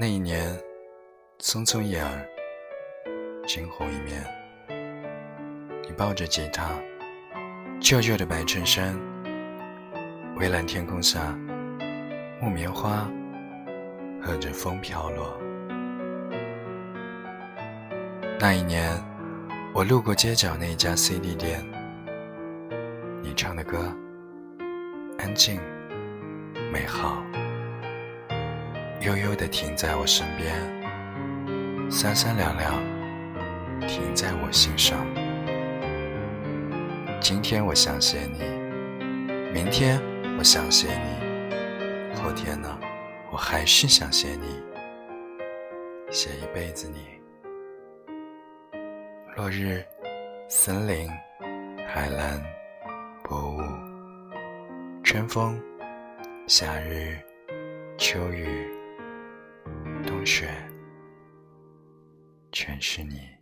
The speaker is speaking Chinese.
那一年，匆匆一耳，惊鸿一面。你抱着吉他，旧旧的白衬衫，蔚蓝天空下，木棉花和着风飘落。那一年，我路过街角那家 CD 店，你唱的歌，安静，美好。悠悠地停在我身边，三三两两停在我心上。今天我想写你，明天我想写你，后天呢，我还是想写你，写一辈子你。落日，森林，海蓝，薄雾，春风，夏日，秋雨。雪，全是你。